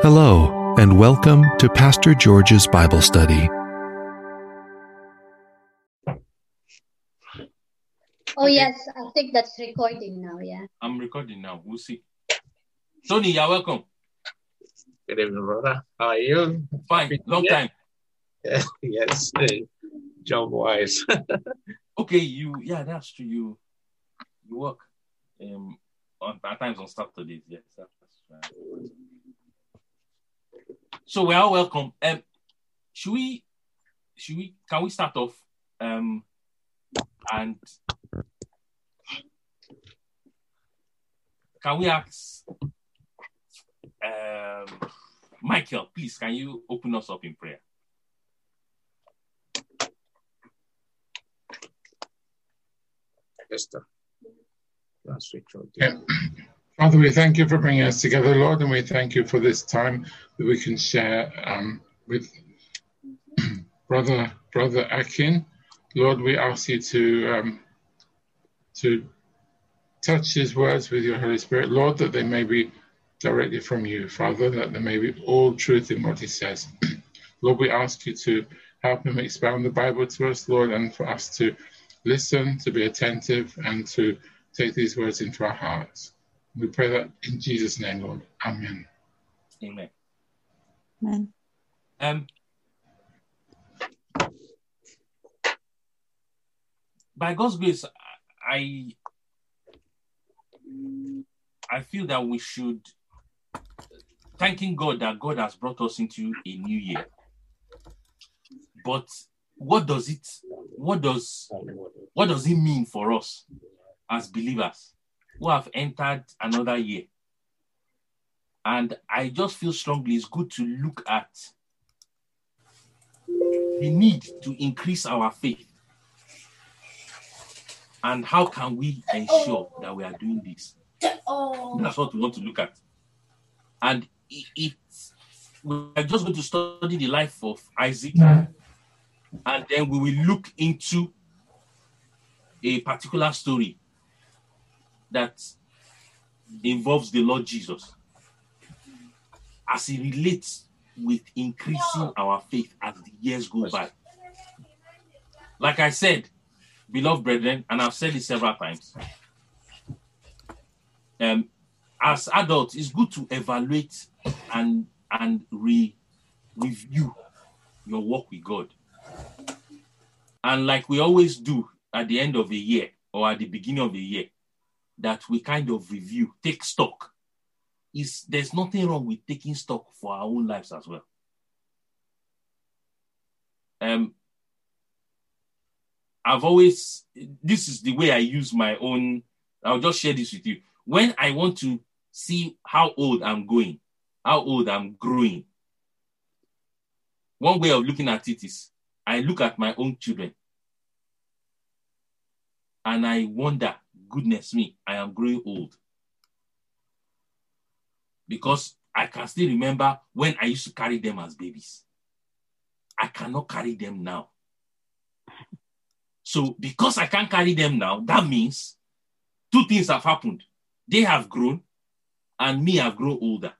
Hello, and welcome to Pastor George's Bible Study. Oh yes, I think that's recording now. Yeah. I'm recording now. We'll see. Tony, you're welcome. Good evening, brother. How are you? Fine. Long Yeah. time. yes, uh, John Wise. Okay, you yeah, that's true. You you work um on at times on Saturdays, yes. That's right. So we are welcome. Um should we should we can we start off um and can we ask um Michael, please can you open us up in prayer? Esther. Last week, Lord. Yeah. Father, we thank you for bringing us together, Lord, and we thank you for this time that we can share um, with brother brother Akin. Lord, we ask you to um, to touch his words with your Holy Spirit, Lord, that they may be directly from you, Father, that there may be all truth in what he says. Lord, we ask you to help him expound the Bible to us, Lord, and for us to listen, to be attentive, and to take these words into our hearts. We pray that in Jesus' name, Lord. Amen. Amen. Amen. Um, by God's grace, I I feel that we should thanking God that God has brought us into a new year. But what does it what does what does it mean for us as believers who have entered another year? And I just feel strongly it's good to look at the need to increase our faith. And how can we ensure that we are doing this? That's what we want to look at. And it, it's we're just going to study the life of Isaac, mm-hmm. and then we will look into a particular story that involves the Lord Jesus as he relates with increasing our faith as the years go by. Like I said, beloved brethren, and I've said it several times, um, as adults, it's good to evaluate and and re review your work with God. And like we always do at the end of the year or at the beginning of the year, that we kind of review, take stock. Is there's nothing wrong with taking stock for our own lives as well. Um, I've always this is the way I use my own. I'll just share this with you. When I want to see how old I'm going, how old I'm growing, one way of looking at it is I look at my own children and I wonder, goodness me, I am growing old. Because I can still remember when I used to carry them as babies. I cannot carry them now. So, because I can't carry them now, that means two things have happened. They have grown, and me have grown older.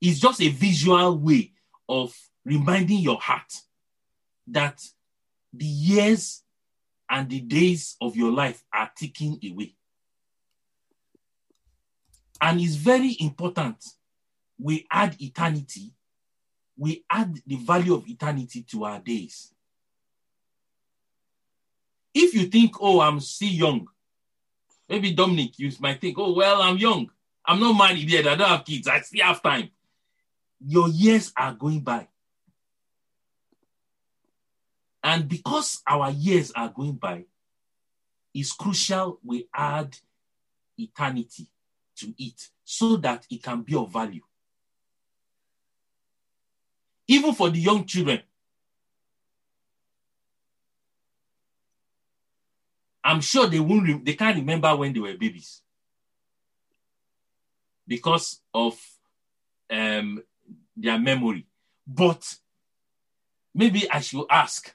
It's just a visual way of reminding your heart that the years and the days of your life are ticking away. And it's very important we add eternity, we add the value of eternity to our days. If you think, oh, I'm still young, maybe Dominic, you might think, oh, well, I'm young. I'm not married yet. I don't have kids. I still have time. Your years are going by. And because our years are going by, it's crucial we add eternity to it so that it can be of value. Even for the young children, I'm sure they won't. They can't remember when they were babies because of um, their memory. But maybe I should ask.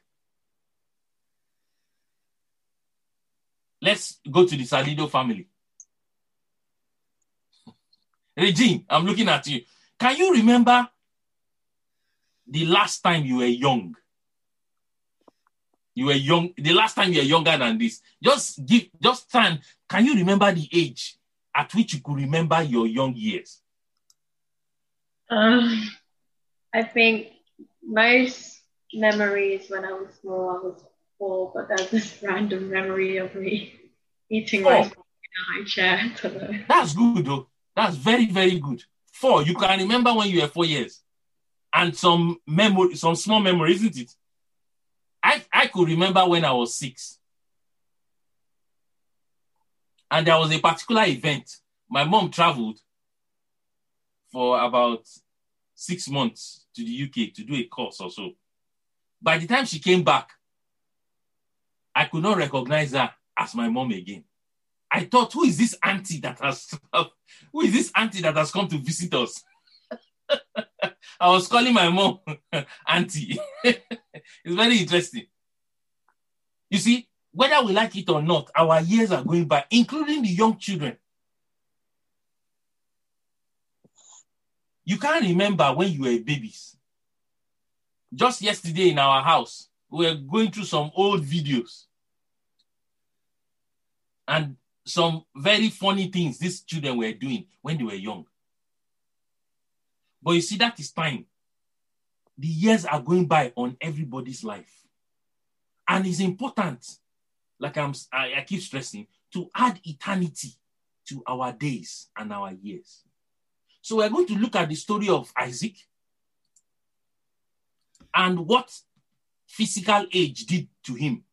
Let's go to the Salido family. Regine, I'm looking at you. Can you remember the last time you were young? You were young. The last time you were younger than this. Just give. Just stand. Can you remember the age at which you could remember your young years? Um, I think most memories when I was small, I was four, but there's this random memory of me eating oh. Four. my in a high chair. That's good though. That's very, very good. Four. You can remember when you were four years. And some memory, some small memory, isn't it? I, I could remember when I was six. And there was a particular event. My mom traveled for about six months to the UK to do a course or so. By the time she came back, I could not recognize her as my mom again. I thought, who is this auntie that has who is this auntie that has come to visit us? I was calling my mom auntie. it's very interesting. You see, whether we like it or not, our years are going by, including the young children. You can't remember when you were babies. Just yesterday in our house, we were going through some old videos and some very funny things these children were doing when they were young. But you see, that is time. The years are going by on everybody's life. And it's important, like I'm, I, I keep stressing, to add eternity to our days and our years. So we're going to look at the story of Isaac and what physical age did to him.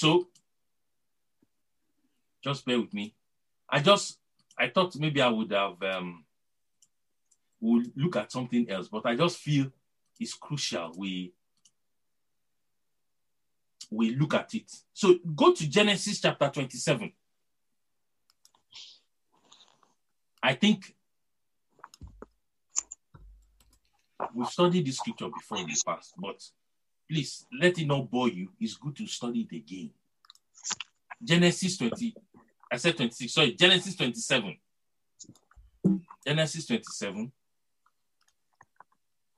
So, just bear with me. I just, I thought maybe I would have, um, we'll look at something else, but I just feel it's crucial we we look at it. So go to Genesis chapter 27. I think we've studied this scripture before in the past, but please let it not bore you. It's good to study it again. Genesis 20, I said 26, sorry, Genesis 27. Genesis 27.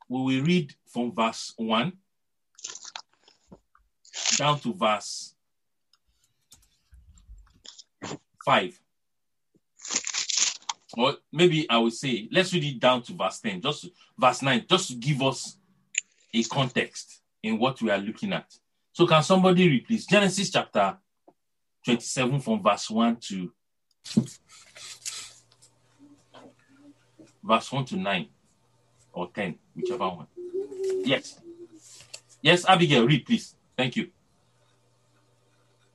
We will read from verse 1 down to verse 5. Or maybe I would say, let's read it down to verse 10, just verse 9, just to give us a context in what we are looking at. So, can somebody read, please? Genesis chapter 27 from verse 1 to verse 1 to 9 or 10, whichever one. Yes. Yes, Abigail, read, please. Thank you.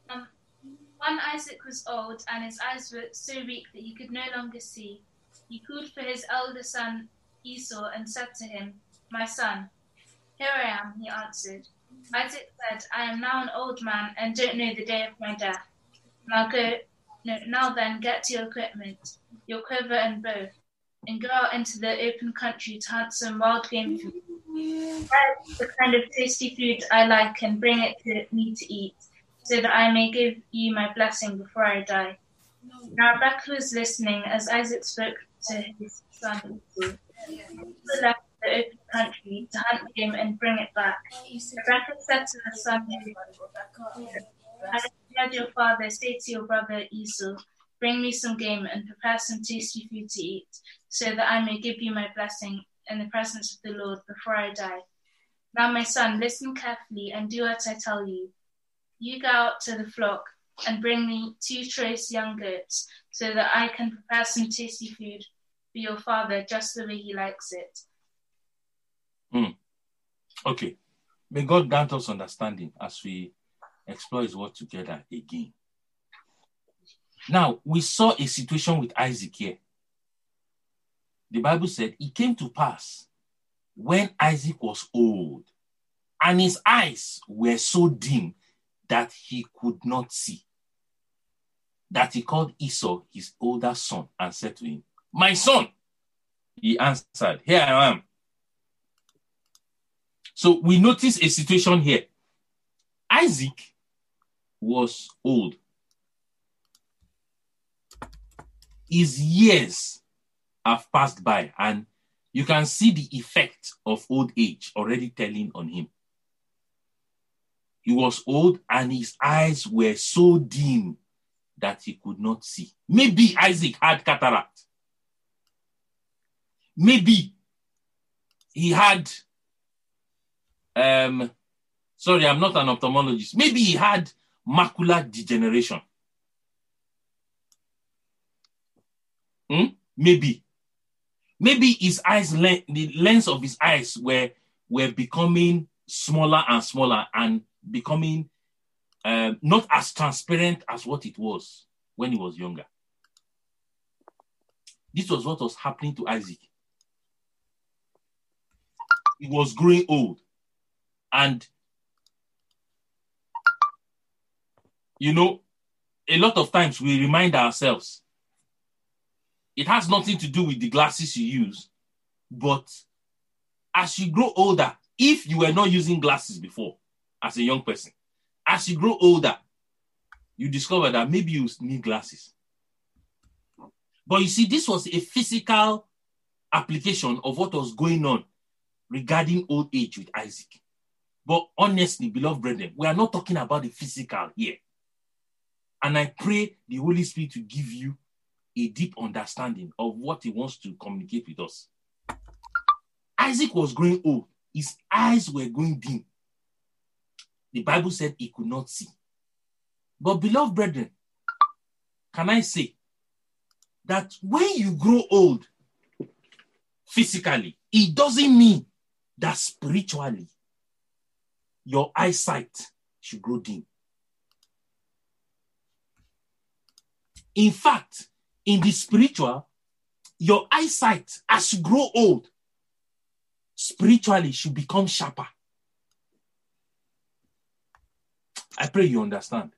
Um, when Isaac was old and his eyes were so weak that he could no longer see, he called for his elder son Esau and said to him, My son. Here I am, he answered. Isaac said, I am now an old man and don't know the day of my death. Now go, no, now then, get to your equipment, your quiver and bow, and go out into the open country to hunt some wild game food. Get the kind of tasty food I like and bring it to me to eat, so that I may give you my blessing before I die. Now Rebecca was listening as Isaac spoke to his son. Esau left the open country to hunt game and bring it back. Rebecca said to her son, I heard your father say to your brother Esau, Bring me some game and prepare some tasty food to eat, so that I may give you my blessing in the presence of the Lord before I die. Now, my son, listen carefully and do what I tell you. You go out to the flock and bring me two choice young goats, so that I can prepare some tasty food for your father just the way he likes it. Hmm. Okay. May God grant us understanding as we explore his word together again. Now, we saw a situation with Isaac here. The Bible said it came to pass when Isaac was old and his eyes were so dim that he could not see. That he called Esau, his older son, and said to him, My son. He answered, Here I am. So we notice a situation here. Isaac was old. His years have passed by, and you can see the effect of old age already telling on him. He was old, and his eyes were so dim that he could not see. Maybe Isaac had cataract. Maybe he had um sorry, I'm not an ophthalmologist. Maybe he had macular degeneration. Hmm? Maybe. Maybe his eyes, the lens of his eyes were, were becoming smaller and smaller and becoming uh, not as transparent as what it was when he was younger. This was what was happening to Isaac. He was growing old. And, you know, a lot of times we remind ourselves it has nothing to do with the glasses you use, but as you grow older, if you were not using glasses before as a young person, as you grow older, you discover that maybe you need glasses. But you see, this was a physical application of what was going on regarding old age with Isaac. But honestly, beloved brethren, we are not talking about the physical here. And I pray the Holy Spirit to give you a deep understanding of what he wants to communicate with us. Isaac was growing old, his eyes were going dim. The Bible said he could not see. But, beloved brethren, can I say that when you grow old physically, it doesn't mean that spiritually your eyesight should grow dim. In fact, in the spiritual, your eyesight as you grow old, spiritually should become sharper. I pray you understand.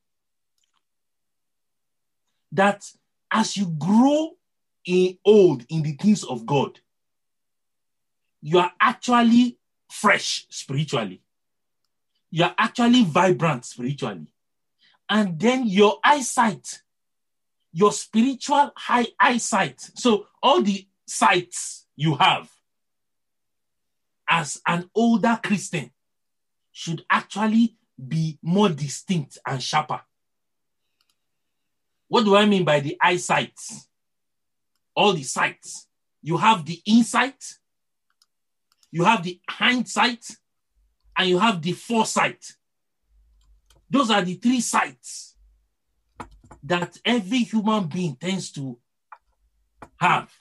That as you grow in old in the things of God, you are actually fresh spiritually. You are actually vibrant spiritually. And then your eyesight, your spiritual high eyesight. So all the sights you have as an older Christian should actually be more distinct and sharper. What do I mean by the eyesight? All the sights. You have the insight, you have the hindsight, and you have the foresight. Those are the three sights that every human being tends to have.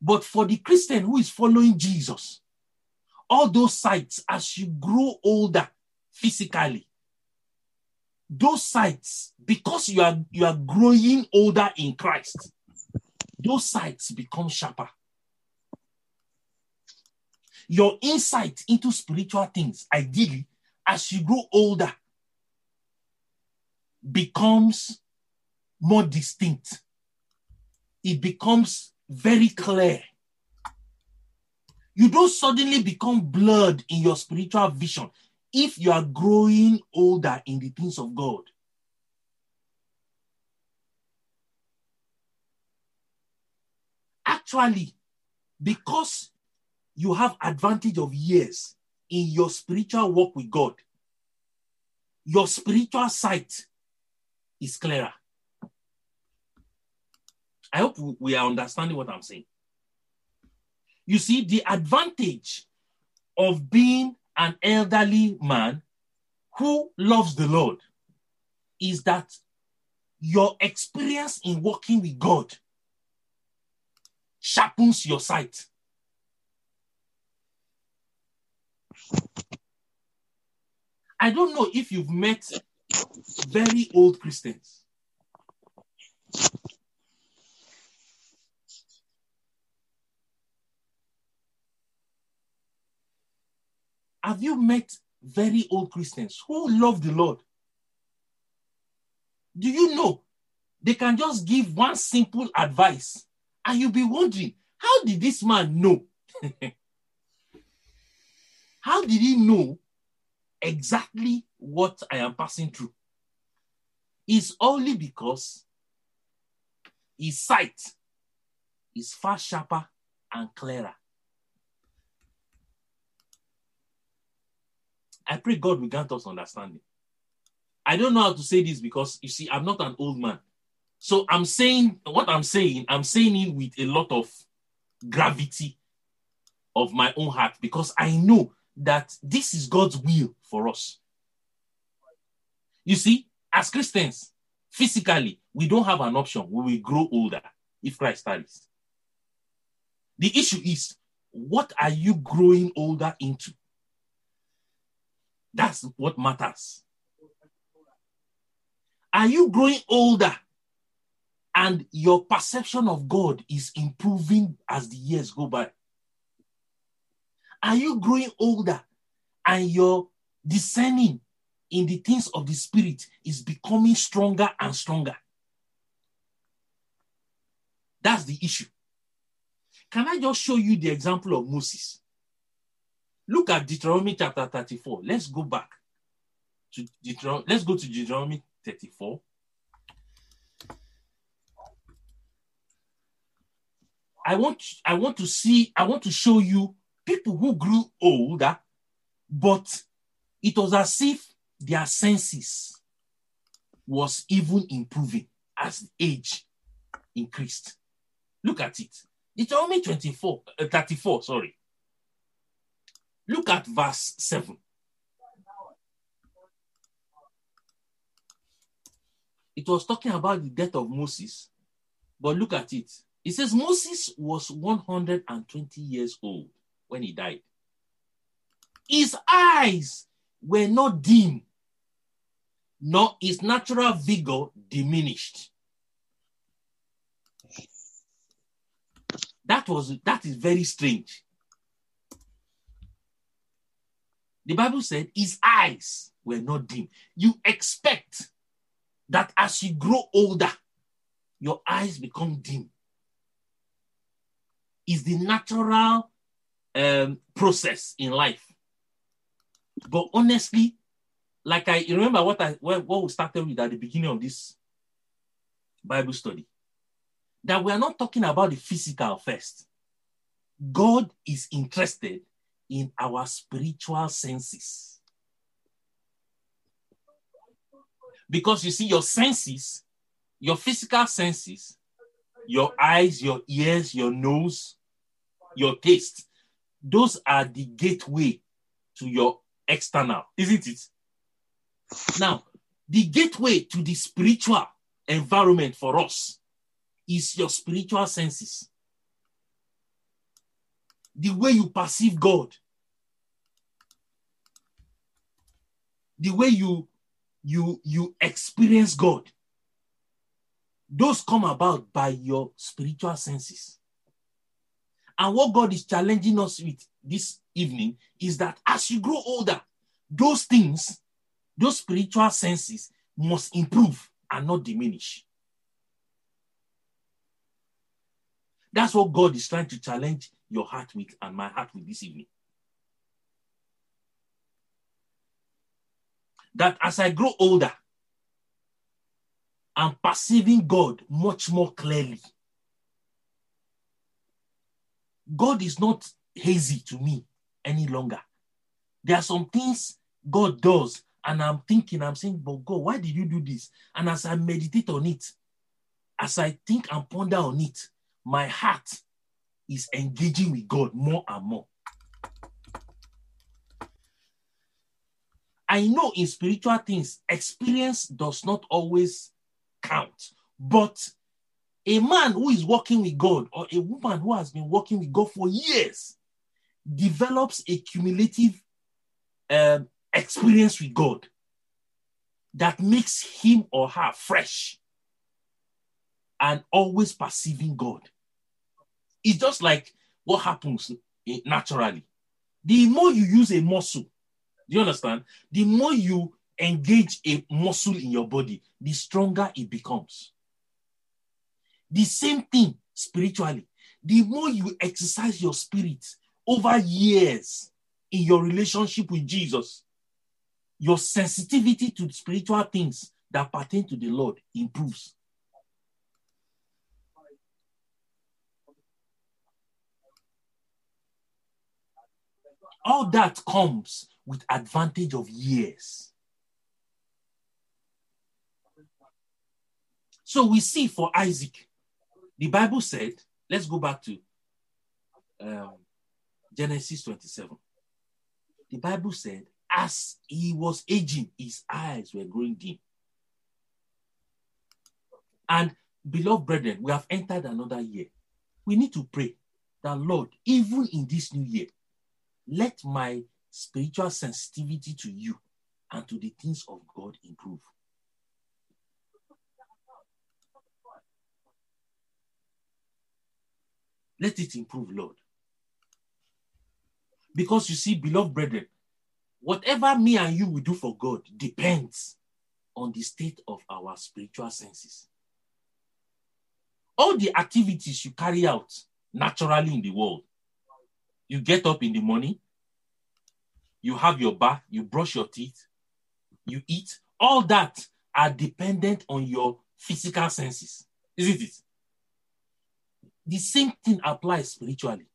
But for the Christian who is following Jesus, all those sights, as you grow older, physically. Those sights, because you are you are growing older in Christ, those sights become sharper. Your insight into spiritual things, ideally, as you grow older, becomes more distinct. It becomes very clear. You don't suddenly become blurred in your spiritual vision if you are growing older in the things of God. Actually, because you have advantage of years in your spiritual walk with God, your spiritual sight is clearer. I hope we are understanding what I'm saying. You see, the advantage of being an elderly man who loves the Lord is that your experience in working with God sharpens your sight. I don't know if you've met very old Christians. Have you met very old Christians who love the Lord? Do you know they can just give one simple advice and you'll be wondering, how did this man know? how did he know exactly what I am passing through? It's only because his sight is far sharper and clearer. I pray God will grant us understanding. I don't know how to say this because you see, I'm not an old man. So I'm saying what I'm saying, I'm saying it with a lot of gravity of my own heart because I know that this is God's will for us. You see, as Christians, physically, we don't have an option. We will grow older if Christ tarries. The issue is, what are you growing older into? That's what matters. Are you growing older and your perception of God is improving as the years go by? Are you growing older and your discerning in the things of the spirit is becoming stronger and stronger? That's the issue. Can I just show you the example of Moses? Look at Deuteronomy chapter 34. Let's go back to Deuteronomy. Let's go to Deuteronomy 34. I want I want to see I want to show you people who grew older, but it was as if their senses was even improving as age increased. Look at it. Deuteronomy 24, uh, 34, sorry. Look at verse 7. It was talking about the death of Moses, but look at it. It says Moses was 120 years old when he died. His eyes were not dim, nor his natural vigor diminished. That was that is very strange. The Bible said his eyes were not dim. You expect that as you grow older, your eyes become dim. Is the natural um, process in life. But honestly, like I remember what I what, what we started with at the beginning of this Bible study, that we are not talking about the physical first. God is interested in our spiritual senses. Because you see, your senses, your physical senses, your eyes, your ears, your nose, your taste, those are the gateway to your external, isn't it? Now, the gateway to the spiritual environment for us is your spiritual senses. The way you perceive God, the way you you you experience God. Those come about by your spiritual senses. And what God is challenging us with this evening is that as you grow older, those things, those spiritual senses must improve and not diminish. That's what God is trying to challenge your heart with and my heart with this evening. That as I grow older, I'm perceiving God much more clearly. God is not hazy to me any longer. There are some things God does, and I'm thinking, I'm saying, but God, why did you do this? And as I meditate on it, as I think and ponder on it, my heart is engaging with God more and more. I know in spiritual things, experience does not always count, but a man who is working with God or a woman who has been working with God for years develops a cumulative um, experience with God that makes him or her fresh and always perceiving God. It's just like what happens naturally. The more you use a muscle, do you understand? The more you engage a muscle in your body, the stronger it becomes. The same thing spiritually. The more you exercise your spirit over years in your relationship with Jesus, your sensitivity to spiritual things that pertain to the Lord improves. All that comes with advantage of years. So we see for Isaac, the Bible said, let's go back to um, Genesis 27. The Bible said, as he was aging, his eyes were growing dim. And beloved brethren, we have entered another year. We need to pray that, Lord, even in this new year, let my spiritual sensitivity to you and to the things of God improve. Let it improve, Lord. Because you see, beloved brethren, whatever me and you will do for God depends on the state of our spiritual senses. All the activities you carry out naturally in the world, you get up in the morning, you have your bath, you brush your teeth, you eat, all that are dependent on your physical senses, isn't it? The same thing applies spiritually.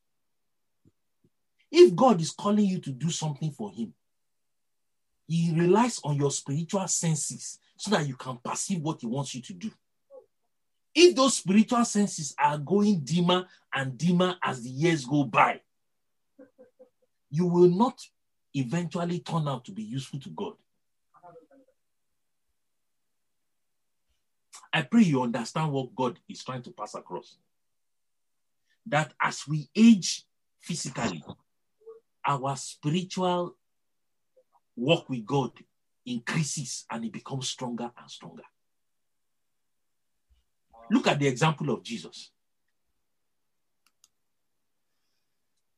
If God is calling you to do something for Him, He relies on your spiritual senses so that you can perceive what He wants you to do. If those spiritual senses are going dimmer and dimmer as the years go by, you will not eventually turn out to be useful to God. I pray you understand what God is trying to pass across. That as we age physically, our spiritual walk with God increases and it becomes stronger and stronger. Look at the example of Jesus.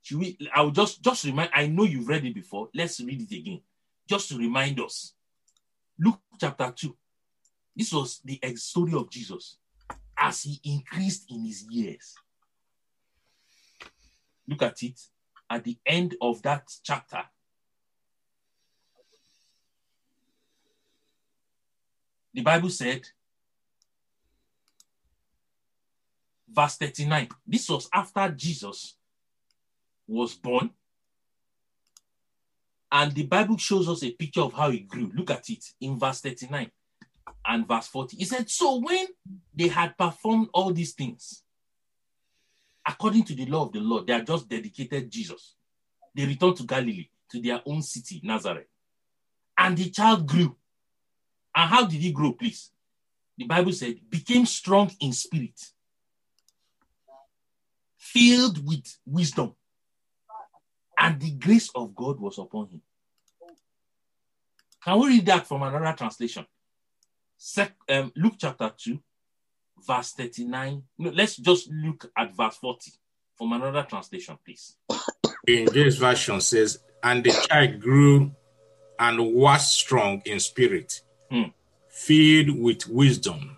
Should we, I'll just just remind. I know you've read it before. Let's read it again, just to remind us. Luke chapter two. This was the story of Jesus as he increased in his years. Look at it at the end of that chapter. The Bible said, verse 39, this was after Jesus was born. And the Bible shows us a picture of how he grew. Look at it in verse 39 and verse 40. He said, So when they had performed all these things, according to the law of the Lord, they are just dedicated Jesus. They returned to Galilee, to their own city, Nazareth. And the child grew. And how did he grow, please? The Bible said, became strong in spirit, filled with wisdom, and the grace of God was upon him. Can we read that from another translation? Sec, um, Luke chapter 2, verse 39. No, let's just look at verse 40 from another translation, please. In this version says, and the child grew and was strong in spirit, Hmm. filled with wisdom,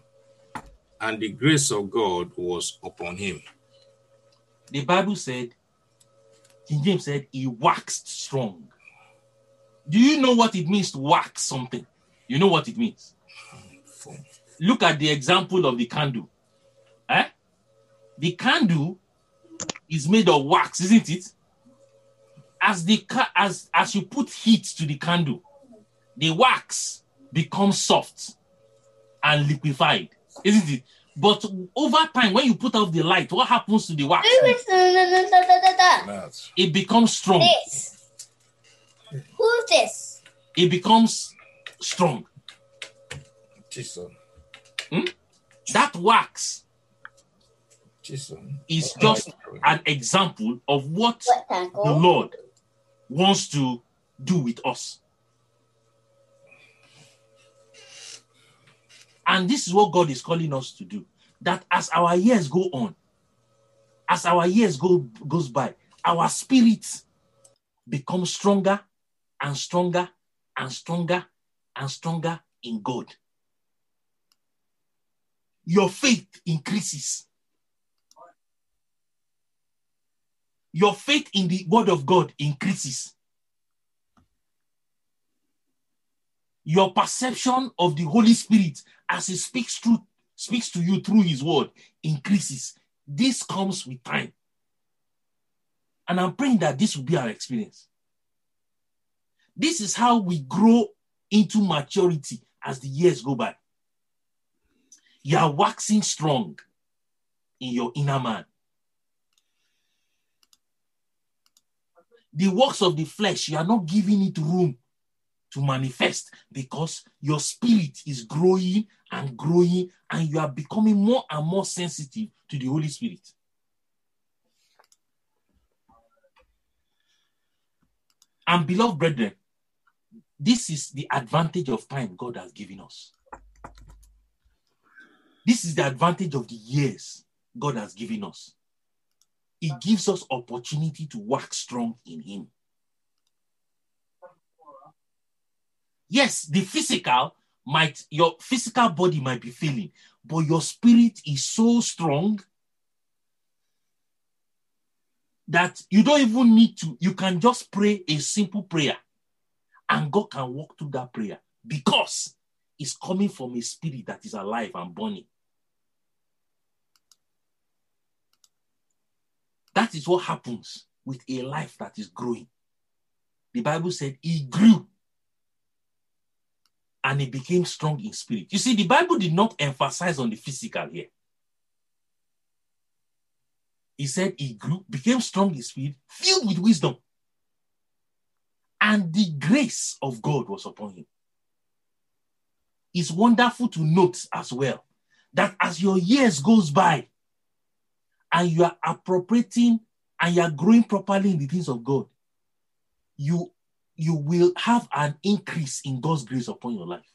and the grace of God was upon him. The Bible said, King James said, he waxed strong. Do you know what it means to wax something? You know what it means? Look at the example of the candle. Eh? The candle is made of wax, isn't it? As the ca- as as you put heat to the candle, the wax becomes soft and liquefied, isn't it? But over time, when you put out the light, what happens to the wax? It becomes strong. This. Who's this? It becomes strong. Jesus. Hmm? That wax Jesus. is just an example of what What the? Lord wants to do with us. And this is what God is calling us to do. That as our years go on, as our years go goes by, our spirit becomes stronger and stronger and stronger and stronger in God. Your faith increases. Your faith in the word of God increases. your perception of the Holy Spirit as He speaks through speaks to you through His word increases. This comes with time. And I'm praying that this will be our experience. This is how we grow into maturity as the years go by. You are waxing strong in your inner man. The works of the flesh, you are not giving it room to manifest because your spirit is growing and growing, and you are becoming more and more sensitive to the Holy Spirit. And beloved brethren, this is the advantage of time God has given us. This is the advantage of the years God has given us. It gives us opportunity to work strong in Him. Yes, the physical might, your physical body might be failing, but your spirit is so strong that you don't even need to, you can just pray a simple prayer and God can walk through that prayer because it's coming from a spirit that is alive and burning. That is what happens with a life that is growing. The Bible said he grew and he became strong in spirit. You see, the Bible did not emphasize on the physical here. He said he grew, became strong in spirit, filled with wisdom. And the grace of God was upon him. It's wonderful to note as well that as your years goes by and you are appropriating and you are growing properly in the things of God, you you will have an increase in God's grace upon your life.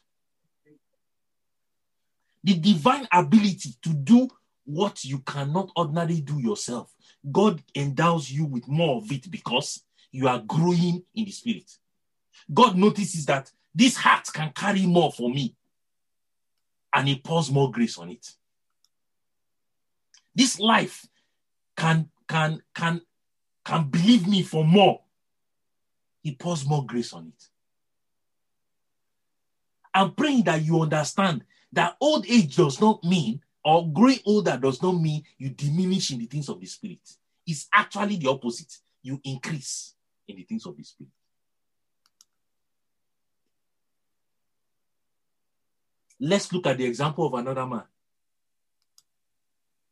The divine ability to do what you cannot ordinarily do yourself, God endows you with more of it because you are growing in the spirit. God notices that this heart can carry more for me, and He pours more grace on it. This life can can can can believe me for more he pours more grace on it. I'm praying that you understand that old age does not mean, or growing older does not mean you diminish in the things of the Spirit. It's actually the opposite. You increase in the things of the Spirit. Let's look at the example of another man.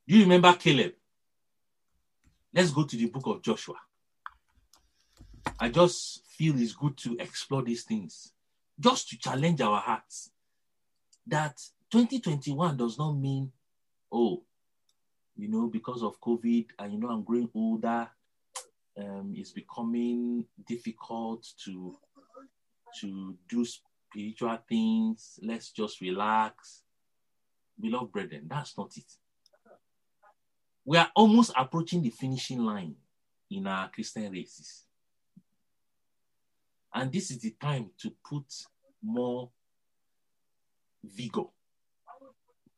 Do you remember Caleb? Let's go to the book of Joshua. I just feel it's good to explore these things, just to challenge our hearts. That 2021 does not mean, oh, you know, because of COVID, and you know, I'm growing older, um, it's becoming difficult to to do spiritual things. Let's just relax. We Beloved brethren, that's not it. We are almost approaching the finishing line in our Christian races. And this is the time to put more vigor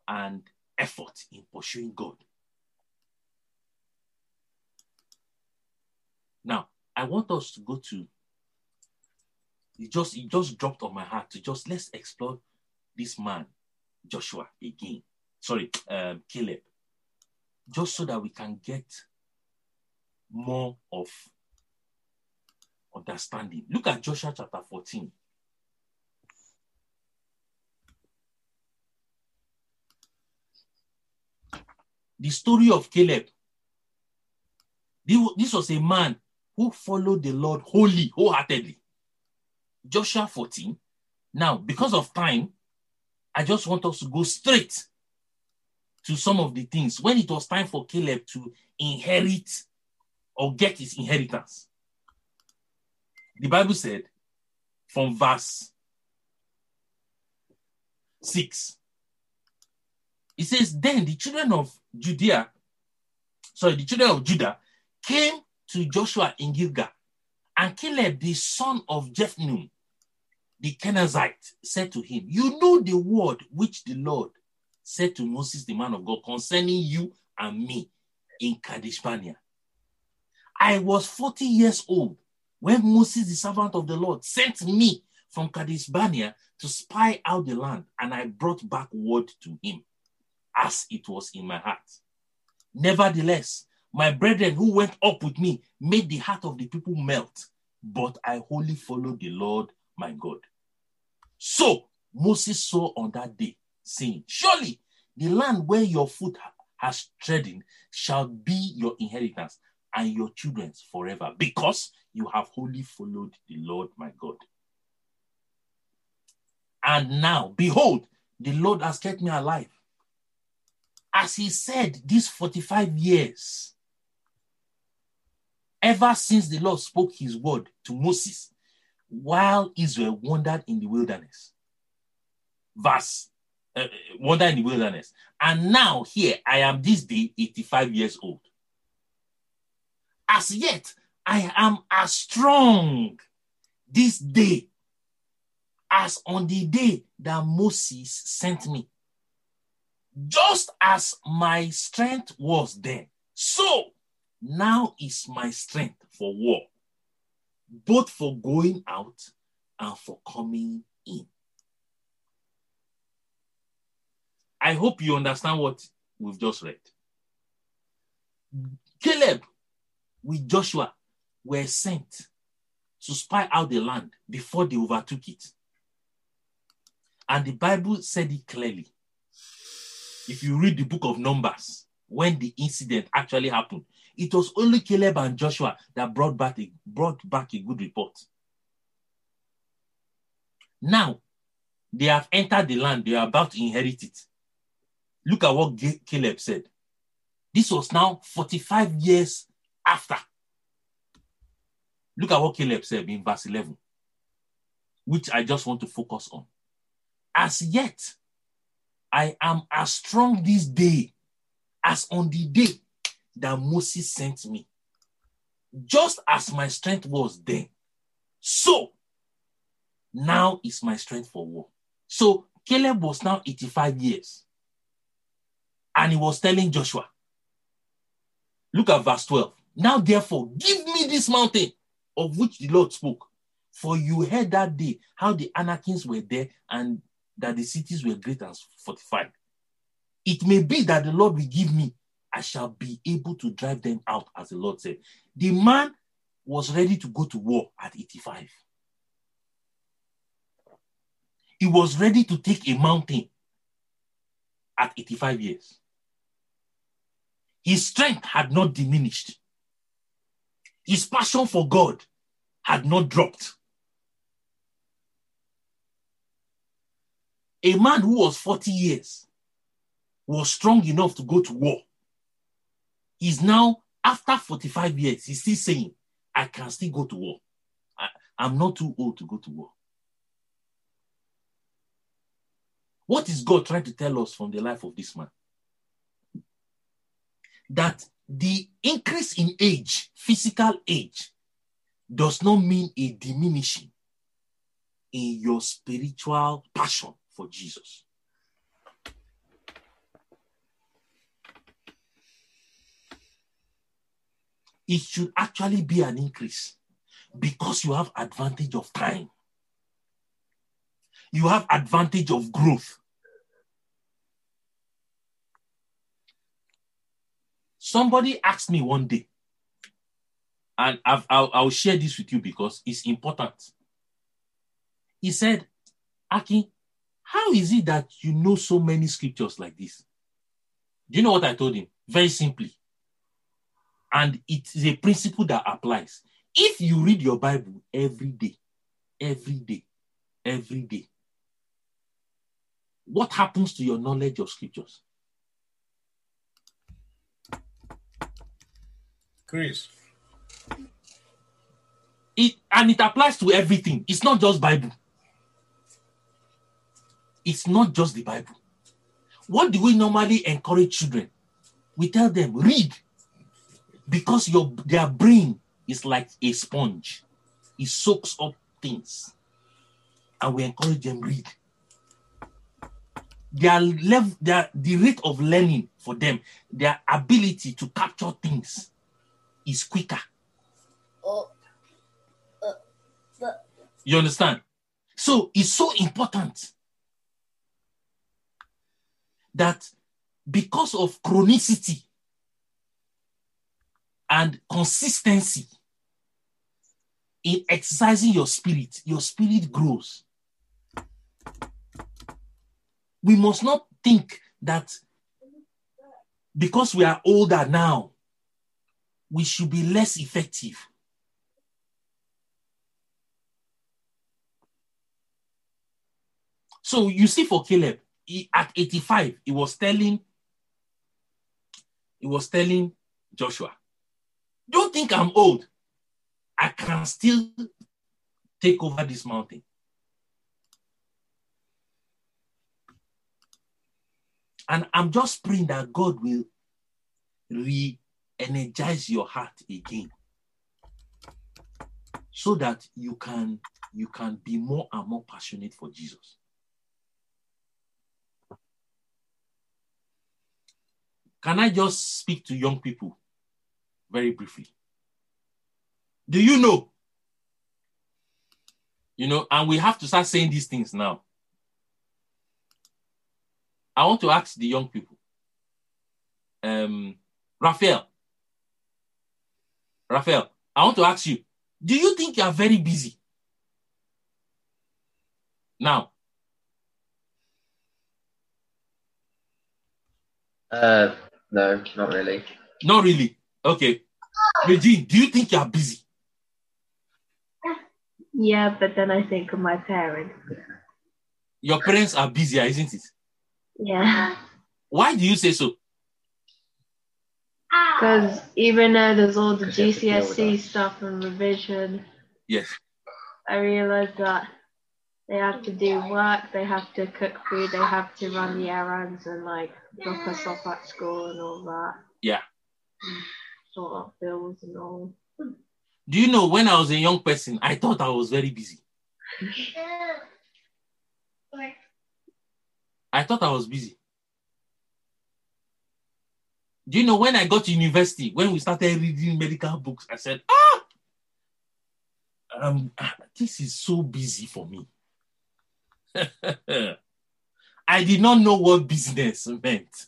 and effort in pursuing God. Now, I want us to go to it just it just dropped on my heart to just let's explore this man, Joshua, again. Sorry, um, Caleb. Just so that we can get more of understanding. Look at Joshua chapter 14. The story of Caleb. This was a man who followed the Lord wholly, wholeheartedly. Joshua 14. Now, because of time, I just want us to go straight to some of the things when it was time for Caleb to inherit or get his inheritance the Bible said from verse 6, it says, Then the children of Judea, sorry, the children of Judah came to Joshua in Gilgal, and Caleb, the son of Jephunneh, the Kenizzite, said to him, You know the word which the Lord said to Moses, the man of God, concerning you and me in Kadesh Barnea. I was 40 years old when Moses, the servant of the Lord, sent me from Kadesh Barnea to spy out the land, and I brought back word to him, as it was in my heart. Nevertheless, my brethren who went up with me made the heart of the people melt, but I wholly followed the Lord my God. So Moses saw on that day, saying, Surely the land where your foot has treading shall be your inheritance and your children's forever, because you have wholly followed the Lord my God. And now, behold, the Lord has kept me alive. As he said, these 45 years, ever since the Lord spoke his word to Moses, while Israel wandered in the wilderness. Verse, uh, wandered in the wilderness. And now, here, I am this day 85 years old. As yet, I am as strong this day as on the day that Moses sent me. Just as my strength was then, so now is my strength for war, both for going out and for coming in. I hope you understand what we've just read. Caleb with Joshua were sent to spy out the land before they overtook it. And the Bible said it clearly. If you read the book of Numbers, when the incident actually happened, it was only Caleb and Joshua that brought back a, brought back a good report. Now, they have entered the land, they are about to inherit it. Look at what Caleb said. This was now 45 years after. Look at what Caleb said in verse 11, which I just want to focus on. As yet, I am as strong this day as on the day that Moses sent me. Just as my strength was then, so now is my strength for war. So Caleb was now 85 years. And he was telling Joshua, look at verse 12. Now, therefore, give me this mountain of which the Lord spoke. For you heard that day how the Anakims were there and that the cities were great and fortified. It may be that the Lord will give me, I shall be able to drive them out, as the Lord said. The man was ready to go to war at 85. He was ready to take a mountain at 85 years. His strength had not diminished. His passion for God had not dropped. A man who was 40 years was strong enough to go to war. He's now, after 45 years, he's still saying, I can still go to war. I, I'm not too old to go to war. What is God trying to tell us from the life of this man? That the increase in age, physical age, does not mean a diminishing in your spiritual passion for Jesus. It should actually be an increase because you have advantage of time. You have advantage of growth. Somebody asked me one day, and i will I'll share this with you because it's important. He said, Aki, how is it that you know so many scriptures like this? Do you know what I told him? Very simply. And it is a principle that applies. If you read your Bible every day, every day, every day, what happens to your knowledge of scriptures? Chris. It and it applies to everything. It's not just Bible. It's not just the Bible. What do we normally encourage children? We tell them read because your their brain is like a sponge. It soaks up things. And we encourage them read. Their level, their the rate of learning for them, their ability to capture things is quicker. Oh, uh, You understand? So it's so important that because of chronicity and consistency in exercising your spirit, your spirit grows. We must not think that because we are older now, we should be less effective. So you see, for Caleb, he, at 85, he was telling, he was telling Joshua, don't think I'm old. I can still take over this mountain. And I'm just praying that God will re energize your heart again so that you can you can be more and more passionate for Jesus. Can I just speak to young people very briefly? Do you know? You know, and we have to start saying these things now. I want to ask the young people. Um, Raphael, Raphael, I want to ask you, do you think you are very busy? Now. Uh, no, not really. Not really. Okay. Regine, do you think you are busy? Yeah, but then I think of my parents. Your parents are busier, ah, isn't it? Yeah. Why do you say so? Because even though there's all the GCSE stuff and revision, yes, I realize that they have to do work, they have to cook food, they have to run the errands and like drop us off at school and all that. Yeah. Of and all. Do you know when I was a young person, I thought I was very busy. I thought I was busy. Do you know when I got to university, when we started reading medical books, I said, ah, um, this is so busy for me. I did not know what business meant.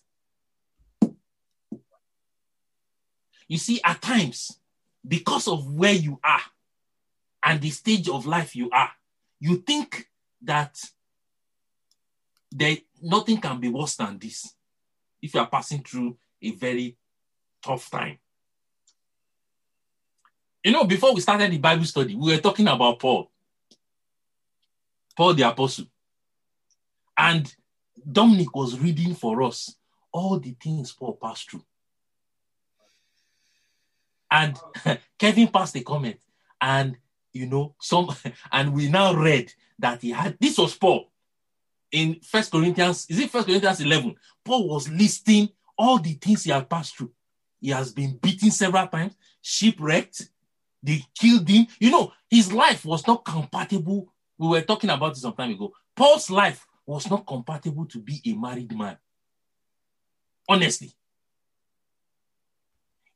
You see, at times, because of where you are and the stage of life you are, you think that there nothing can be worse than this if you are passing through a very tough time. You know, before we started the Bible study, we were talking about Paul, Paul the Apostle. And Dominic was reading for us all the things Paul passed through. And Kevin passed a comment, and you know, some, and we now read that he had this was Paul in First Corinthians, is it First Corinthians 11? Paul was listing all the things he had passed through. He has been beaten several times, shipwrecked, they killed him. You know, his life was not compatible. We were talking about it some time ago. Paul's life was not compatible to be a married man. Honestly.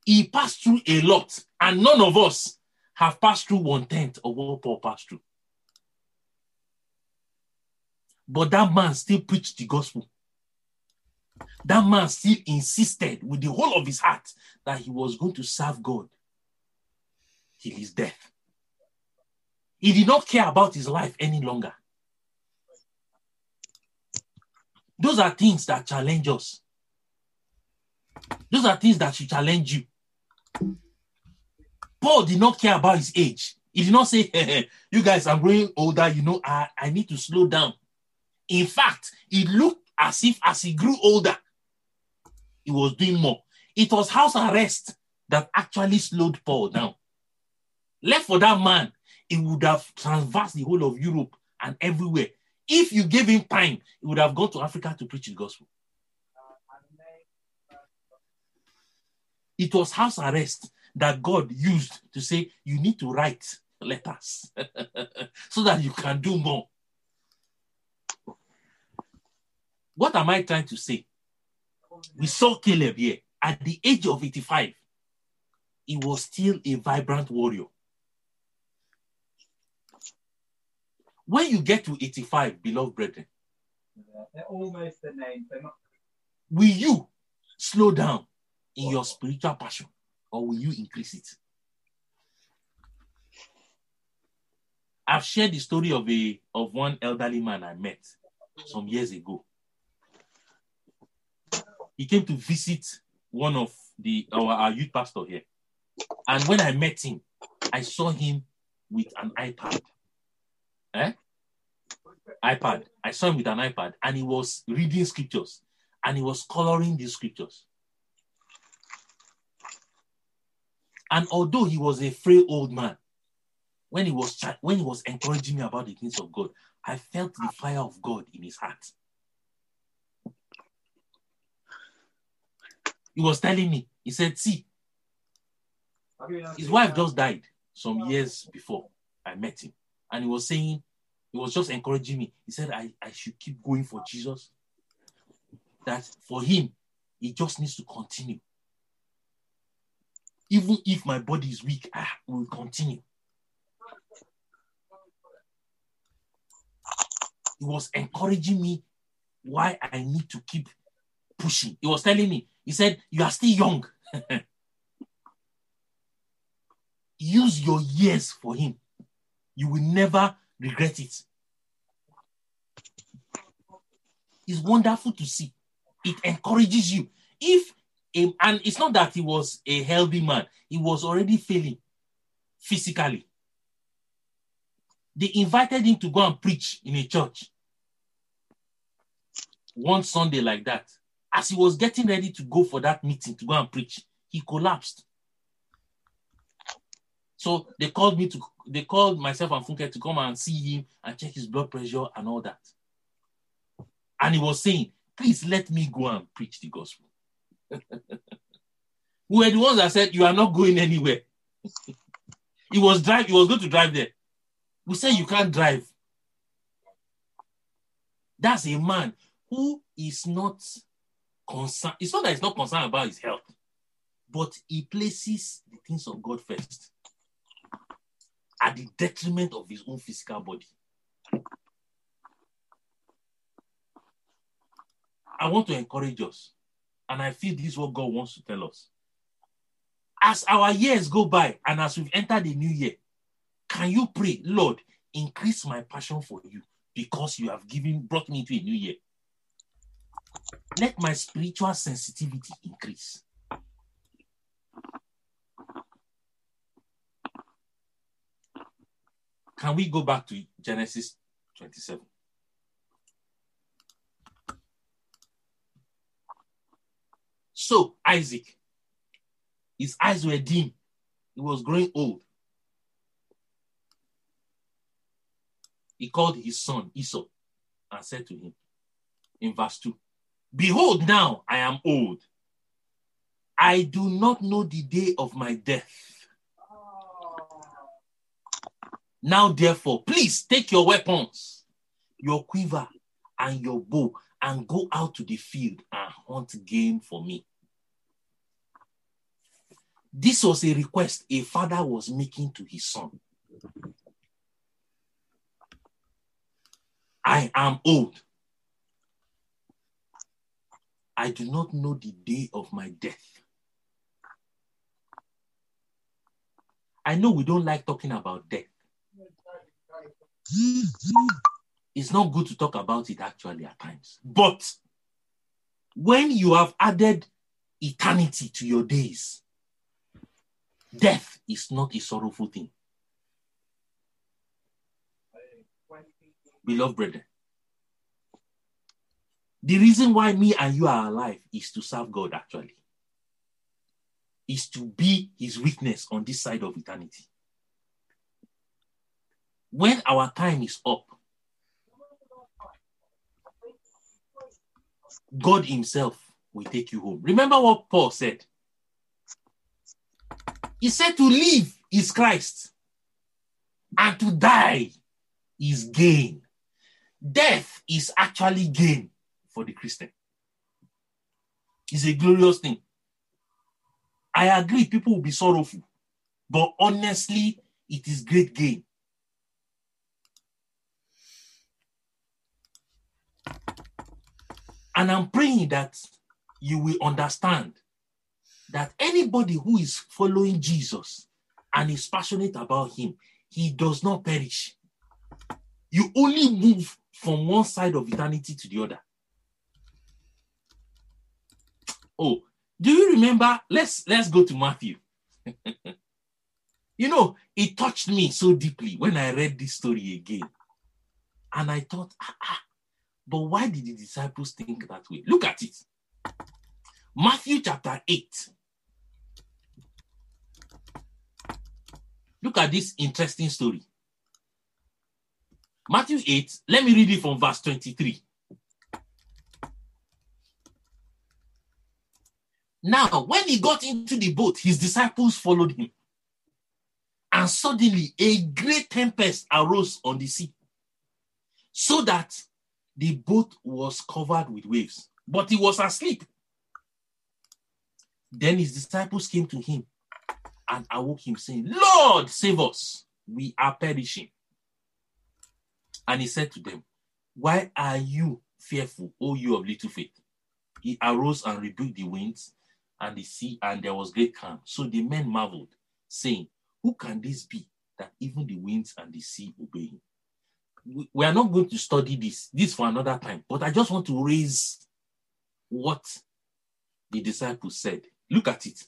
He passed through a lot, and none of us have passed through one tenth of what Paul passed through. But that man still preached the gospel. That man still insisted with the whole of his heart that he was going to serve God till his death. He did not care about his life any longer. Those are things that challenge us. Those are things that should challenge you. Paul did not care about his age. He did not say, hey, You guys, I'm growing older. You know, I, I need to slow down. In fact, it looked as if as he grew older, he was doing more. It was house arrest that actually slowed Paul down. Left for that man, he would have traversed the whole of Europe and everywhere. If you gave him time, he would have gone to Africa to preach the gospel. It was house arrest that God used to say, You need to write letters so that you can do more. What am I trying to say? We saw Caleb here at the age of 85. He was still a vibrant warrior. When you get to 85, beloved brethren, They're almost the name. They're not. will you slow down in your spiritual passion or will you increase it? I've shared the story of a of one elderly man I met some years ago. He came to visit one of the our, our youth pastor here. And when I met him, I saw him with an iPad. Eh? iPad. I saw him with an iPad and he was reading scriptures and he was coloring these scriptures. And although he was a frail old man, when he was when he was encouraging me about the things of God, I felt the fire of God in his heart. He was telling me, he said, See, his wife just died some years before I met him. And he was saying, he was just encouraging me. He said, I, I should keep going for Jesus. That for him, he just needs to continue. Even if my body is weak, ah, I will continue. He was encouraging me why I need to keep pushing. He was telling me, he said, You are still young. Use your years for him. You will never regret it. It's wonderful to see. It encourages you. If a, and it's not that he was a healthy man, he was already failing physically. They invited him to go and preach in a church one Sunday like that. As he was getting ready to go for that meeting to go and preach, he collapsed. So they called me to they called myself and Funke to come and see him and check his blood pressure and all that. And he was saying, please let me go and preach the gospel. we were the ones that said, You are not going anywhere. he was drive, he was going to drive there. We said you can't drive. That's a man who is not concerned. It's not that he's not concerned about his health, but he places the things of God first at the detriment of his own physical body. I want to encourage us, and I feel this is what God wants to tell us. As our years go by, and as we've entered the new year, can you pray, Lord, increase my passion for you because you have given brought me into a new year? Let my spiritual sensitivity increase. Can we go back to Genesis 27? So, Isaac, his eyes were dim, he was growing old. He called his son Esau and said to him in verse 2 Behold, now I am old. I do not know the day of my death. Now, therefore, please take your weapons, your quiver, and your bow, and go out to the field and hunt game for me. This was a request a father was making to his son. I am old. I do not know the day of my death. I know we don't like talking about death. It's not good to talk about it actually at times. But when you have added eternity to your days, death is not a sorrowful thing. Beloved brethren, the reason why me and you are alive is to serve God, actually, is to be his witness on this side of eternity. When our time is up, God Himself will take you home. Remember what Paul said? He said to live is Christ, and to die is gain. Death is actually gain for the Christian. It's a glorious thing. I agree, people will be sorrowful, but honestly, it is great gain. And I'm praying that you will understand that anybody who is following Jesus and is passionate about him, he does not perish. You only move from one side of eternity to the other. Oh, do you remember? Let's let's go to Matthew. you know, it touched me so deeply when I read this story again. And I thought, ah, ah, but why did the disciples think that way? Look at it. Matthew chapter 8. Look at this interesting story. Matthew 8, let me read it from verse 23. Now, when he got into the boat, his disciples followed him. And suddenly a great tempest arose on the sea, so that the boat was covered with waves, but he was asleep. Then his disciples came to him and awoke him, saying, Lord, save us, we are perishing. And he said to them, Why are you fearful, O you of little faith? He arose and rebuked the winds and the sea, and there was great calm. So the men marveled, saying, Who can this be that even the winds and the sea obey him? We are not going to study this, this for another time, but I just want to raise what the disciples said. Look at it.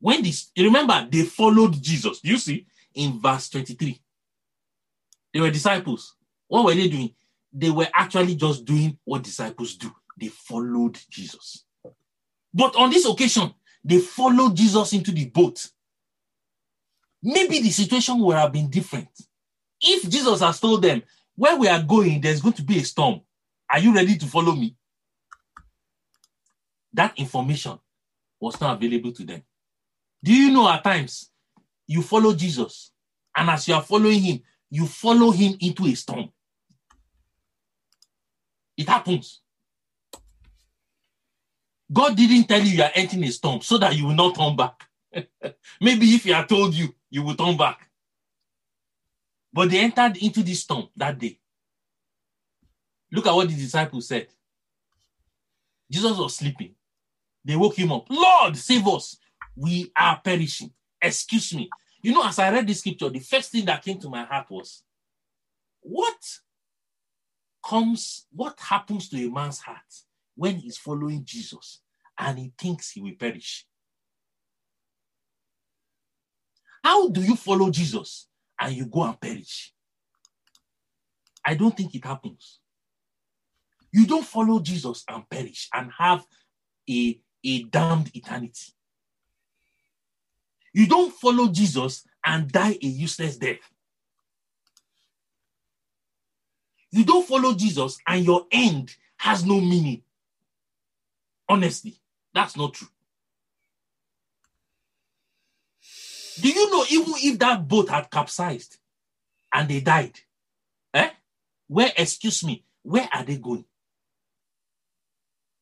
When this, remember, they followed Jesus. You see in verse 23. They were disciples. What were they doing? They were actually just doing what disciples do. They followed Jesus. But on this occasion, they followed Jesus into the boat. Maybe the situation would have been different. If Jesus has told them, where we are going, there's going to be a storm. Are you ready to follow me? That information was not available to them. Do you know at times you follow Jesus, and as you are following him, you follow him into a storm? It happens. God didn't tell you you are entering a storm so that you will not turn back. Maybe if he had told you, you will turn back. But they entered into this storm that day. Look at what the disciples said. Jesus was sleeping. They woke him up. Lord, save us. We are perishing. Excuse me. You know, as I read this scripture, the first thing that came to my heart was what comes, what happens to a man's heart when he's following Jesus and he thinks he will perish? How do you follow Jesus and you go and perish? I don't think it happens. You don't follow Jesus and perish and have a a damned eternity. You don't follow Jesus and die a useless death. You don't follow Jesus and your end has no meaning. Honestly, that's not true. Do you know even if that boat had capsized and they died, eh? Where, excuse me, where are they going?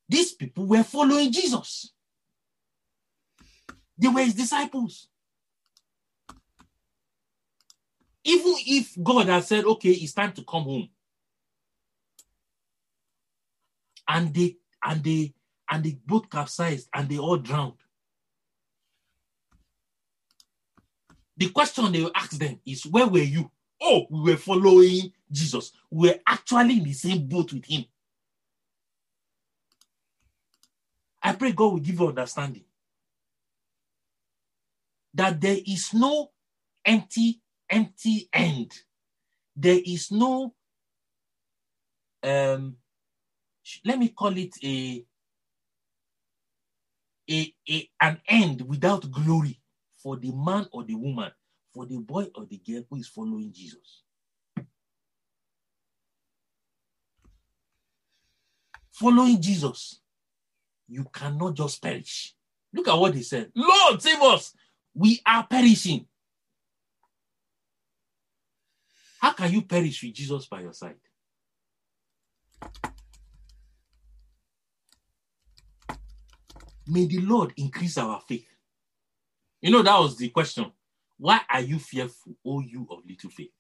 These people were following Jesus. They were his disciples. Even if God had said, okay, it's time to come home. And they and they and they both capsized and they all drowned. The question they will ask them is, where were you? Oh, we were following Jesus. We were actually in the same boat with him. I pray God will give you understanding that there is no empty, empty end. There is no, um, let me call it a, a, a an end without glory for the man or the woman, for the boy or the girl who is following Jesus. Following Jesus you cannot just perish. Look at what he said Lord, save us. We are perishing. How can you perish with Jesus by your side? May the Lord increase our faith. You know, that was the question. Why are you fearful, O you of little faith?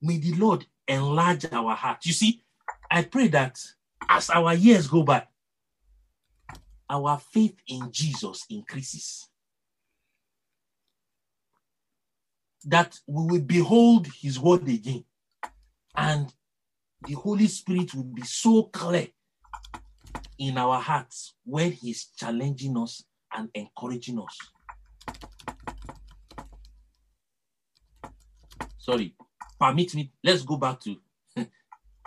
May the Lord enlarge our heart. You see, I pray that as our years go by, our faith in Jesus increases. That we will behold his word again. And the Holy Spirit will be so clear in our hearts when he's challenging us and encouraging us. Sorry, permit me. Let's go back to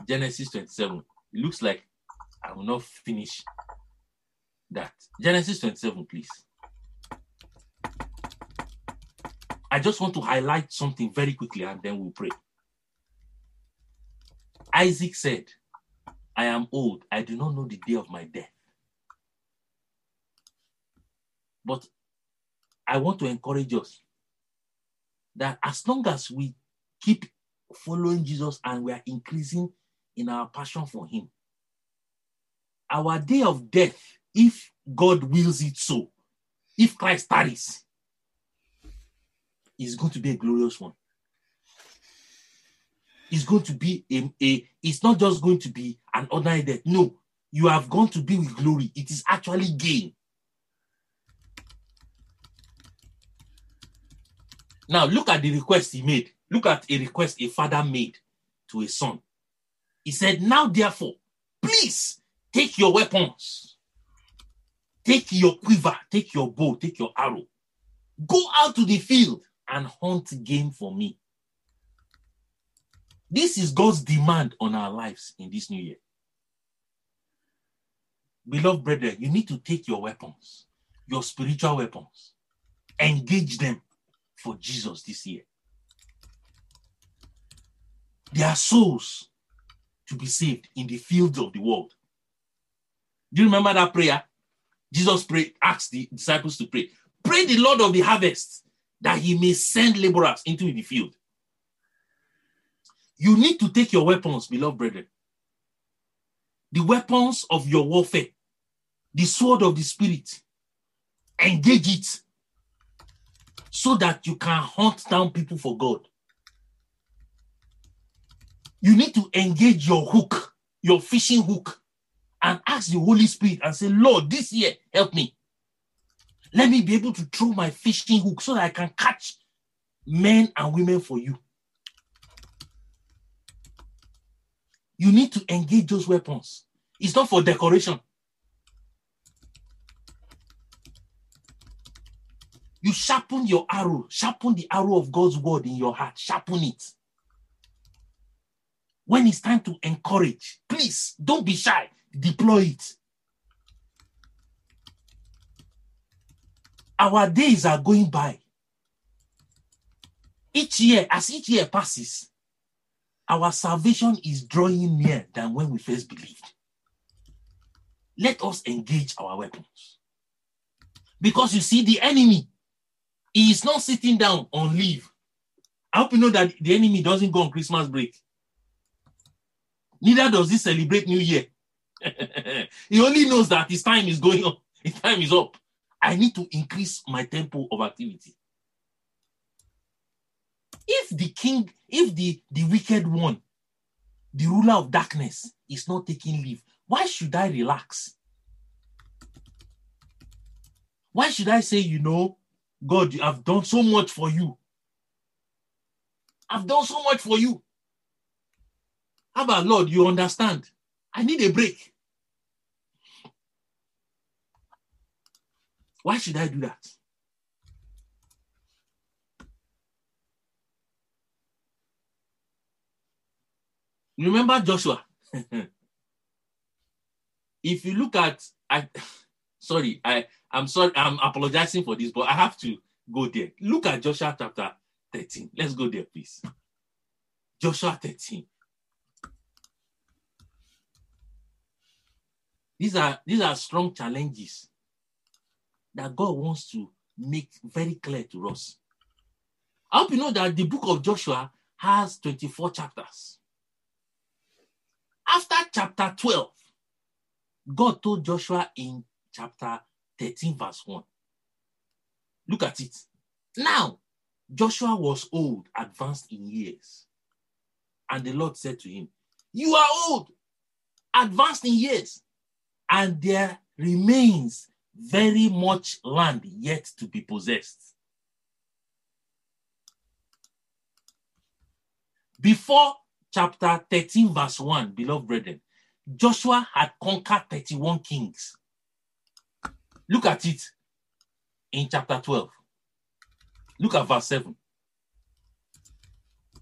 Genesis 27. It looks like I will not finish that. Genesis 27, please. I just want to highlight something very quickly and then we'll pray. Isaac said, I am old. I do not know the day of my death. But I want to encourage us that as long as we keep following Jesus and we are increasing in our passion for Him, our day of death, if God wills it so, if Christ tarries, it's going to be a glorious one. It's going to be a, a it's not just going to be an ordinary death. No, you have gone to be with glory. It is actually gain. Now look at the request he made. Look at a request a father made to a son. He said, Now therefore, please take your weapons, take your quiver, take your bow, take your arrow, go out to the field and hunt game for me. This is God's demand on our lives in this new year. Beloved brethren, you need to take your weapons, your spiritual weapons, engage them for Jesus this year. There are souls to be saved in the fields of the world. Do you remember that prayer? Jesus prayed, asked the disciples to pray. Pray the Lord of the harvest that he may send laborers into the field. You need to take your weapons, beloved brethren. The weapons of your warfare, the sword of the spirit, engage it so that you can hunt down people for God. You need to engage your hook, your fishing hook, and ask the Holy Spirit and say, Lord, this year, help me. Let me be able to throw my fishing hook so that I can catch men and women for you. You need to engage those weapons. It's not for decoration. You sharpen your arrow, sharpen the arrow of God's word in your heart, sharpen it. When it's time to encourage, please don't be shy, deploy it. Our days are going by. Each year, as each year passes, our salvation is drawing near than when we first believed. Let us engage our weapons. Because you see, the enemy is not sitting down on leave. I hope you know that the enemy doesn't go on Christmas break. Neither does he celebrate New Year. he only knows that his time is going on, his time is up. I need to increase my tempo of activity. If the king, if the, the wicked one, the ruler of darkness, is not taking leave, why should I relax? Why should I say, you know, God, I've done so much for you? I've done so much for you. How about Lord, you understand? I need a break. Why should I do that? Remember Joshua? if you look at, I sorry, I I'm sorry, I'm apologizing for this, but I have to go there. Look at Joshua chapter 13. Let's go there, please. Joshua 13. These are these are strong challenges that God wants to make very clear to us. I hope you know that the book of Joshua has 24 chapters. After chapter 12, God told Joshua in chapter 13, verse 1. Look at it. Now, Joshua was old, advanced in years. And the Lord said to him, You are old, advanced in years, and there remains very much land yet to be possessed. Before chapter 13, verse 1, beloved brethren, Joshua had conquered 31 kings. Look at it in chapter 12. Look at verse 7.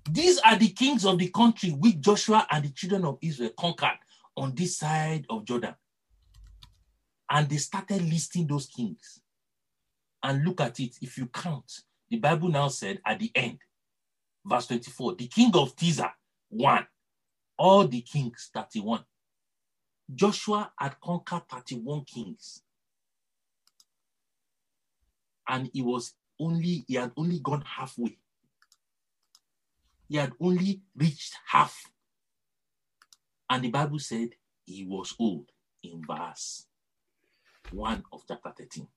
These are the kings of the country which Joshua and the children of Israel conquered on this side of Jordan. And they started listing those kings. And look at it. If you count, the Bible now said at the end, verse 24, the king of Tirzah, one. All the kings, 31. Joshua had conquered 31 kings. And he was only, he had only gone halfway. He had only reached half. And the Bible said he was old in verse 1 of chapter 13.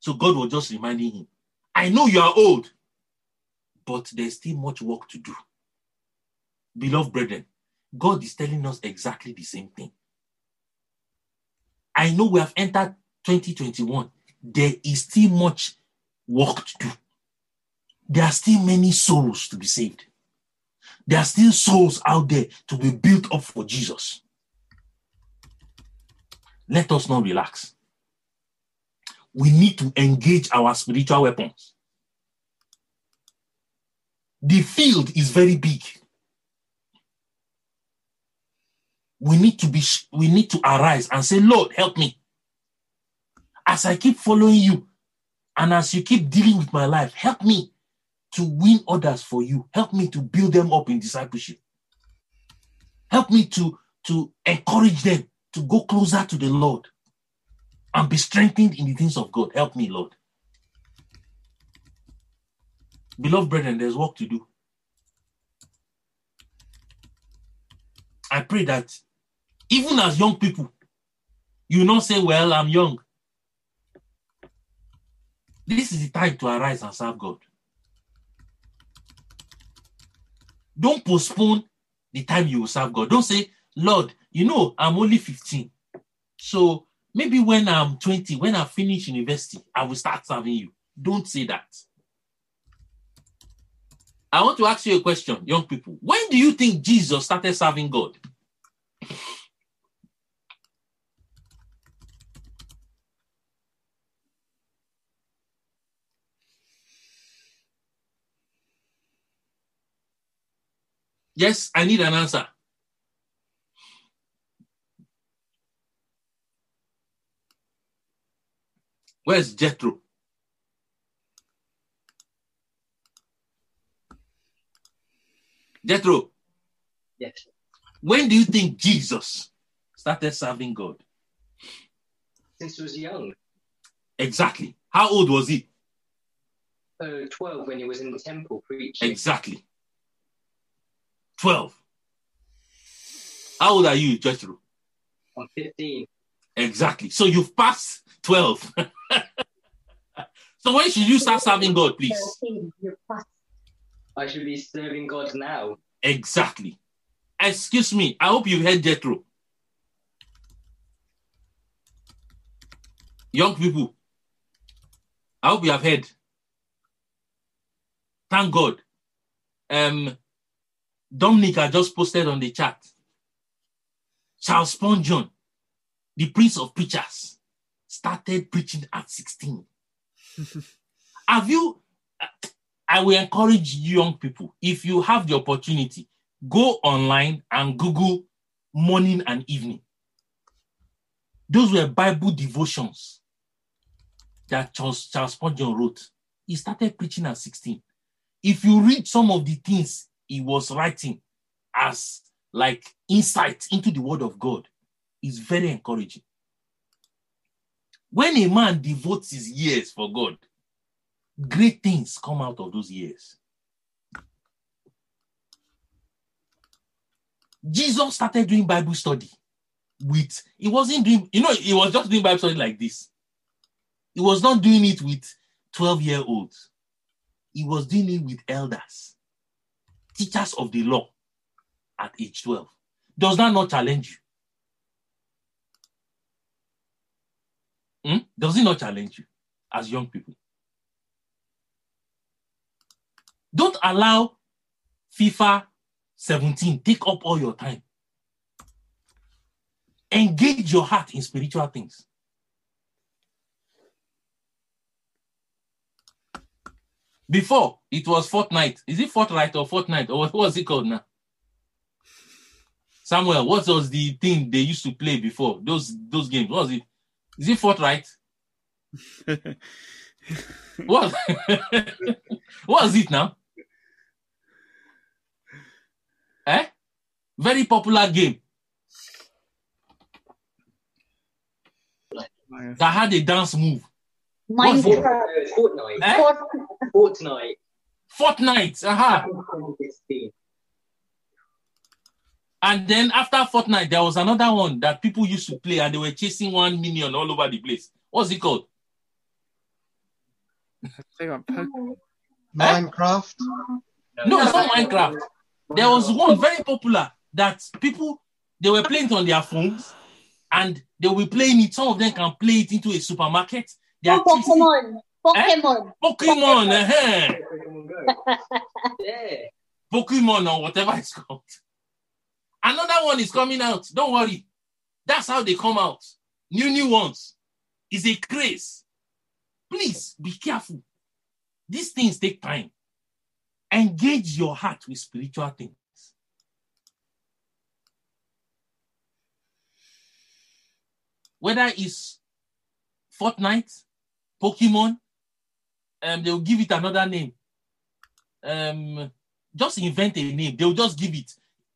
So God was just reminding him, I know you are old, but there's still much work to do. Beloved brethren, God is telling us exactly the same thing. I know we have entered 2021. There is still much work to do. There are still many souls to be saved. There are still souls out there to be built up for Jesus. Let us not relax. We need to engage our spiritual weapons. The field is very big. We need to be we need to arise and say, Lord, help me. As I keep following you, and as you keep dealing with my life, help me to win others for you. Help me to build them up in discipleship. Help me to, to encourage them to go closer to the Lord and be strengthened in the things of God. Help me, Lord. Beloved brethren, there's work to do. I pray that even as young people, you not say, Well, I'm young. This is the time to arise and serve God. Don't postpone the time you will serve God. Don't say, Lord, you know, I'm only 15. So maybe when I'm 20, when I finish university, I will start serving you. Don't say that. I want to ask you a question, young people. When do you think Jesus started serving God? Yes, I need an answer. Where's Jethro? Jethro. Yes. When do you think Jesus started serving God? Since he was young. Exactly. How old was he? Uh, 12 when he was in the temple preaching. Exactly. 12. How old are you, Jethro? I'm 15. Exactly. So you've passed 12. so when should you start serving God, please? I should be serving God now. Exactly. Excuse me. I hope you've heard Jethro. Young people, I hope you have heard. Thank God. Um, Dominic I just posted on the chat. Charles Spurgeon, the prince of preachers, started preaching at 16. have you? Uh, I will encourage young people, if you have the opportunity, go online and Google morning and evening. Those were Bible devotions that Charles, Charles Spurgeon wrote. He started preaching at 16. If you read some of the things he was writing as like insight into the word of God, it's very encouraging. When a man devotes his years for God, great things come out of those years. Jesus started doing Bible study with, he wasn't doing, you know, he was just doing Bible study like this. He was not doing it with 12 year olds, he was doing it with elders, teachers of the law at age 12. Does that not challenge you? Hmm? Does it not challenge you as young people? Don't allow FIFA 17 take up all your time. Engage your heart in spiritual things. Before it was Fortnite. Is it fortnight or fortnight? Or what was it called now? Samuel, what was the thing they used to play before? Those those games. What was it? Is it fortnight? what? what is it now? Eh? Very popular game. That had a dance move. What's it? Minecraft. Fortnite. Eh? Fortnite. Fortnite. Aha. And then after Fortnite, there was another one that people used to play and they were chasing one minion all over the place. What's it called? Eh? Minecraft. No, it's not Minecraft. There was one very popular that people they were playing it on their phones and they were playing it. Some of them can play it into a supermarket. They are chasing- Pokemon. Eh? Pokemon. Pokemon, eh? eh. Yeah. Pokemon or whatever it's called. Another one is coming out. Don't worry. That's how they come out. New, new ones. It's a craze. Please be careful. These things take time. Engage your heart with spiritual things. Whether it's Fortnite, Pokemon, um, they'll give it another name. Um, just invent a name. They'll just give it.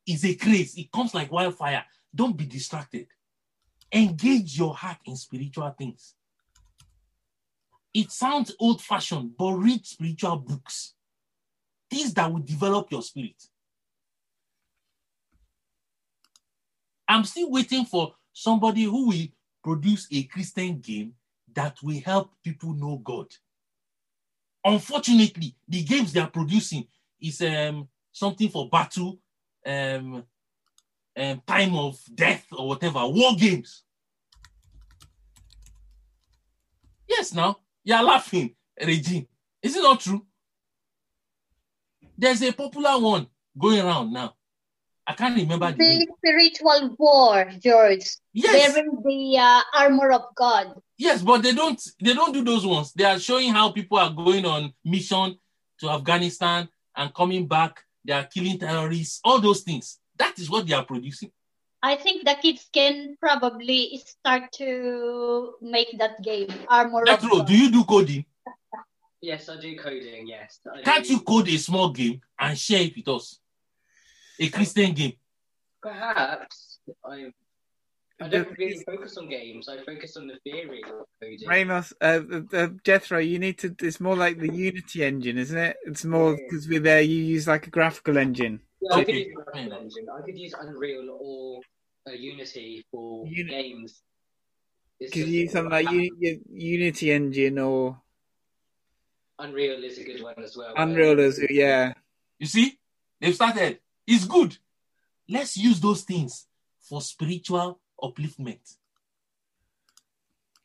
It's a craze. It comes like wildfire. Don't be distracted. Engage your heart in spiritual things. It sounds old fashioned, but read spiritual books. Things that will develop your spirit. I'm still waiting for somebody who will produce a Christian game that will help people know God. Unfortunately, the games they are producing is um, something for battle, um, um, time of death or whatever, war games. Yes, now you're laughing, Regine. Is it not true? There's a popular one going around now. I can't remember the. The spiritual war, George. Yes. Wearing the uh, armor of God. Yes, but they don't they don't do those ones. They are showing how people are going on mission to Afghanistan and coming back. They are killing terrorists, all those things. That is what they are producing. I think the kids can probably start to make that game, Armor of Jethro, do you do coding? Yes, I do coding. Yes. I Can't do. you code a small game and share it with us? A Christian game. Perhaps I. I don't really focus on games. I focus on the theory of coding. Ramos, uh, uh, Jethro, you need to. It's more like the Unity engine, isn't it? It's more because we're there. You use like a graphical engine. Yeah, I could use a graphical engine. I could use Unreal or uh, Unity for Uni- games. It's Because you use something like U- U- Unity engine or Unreal is a good one as well. Unreal, is yeah. You see, they've started. It's good. Let's use those things for spiritual upliftment.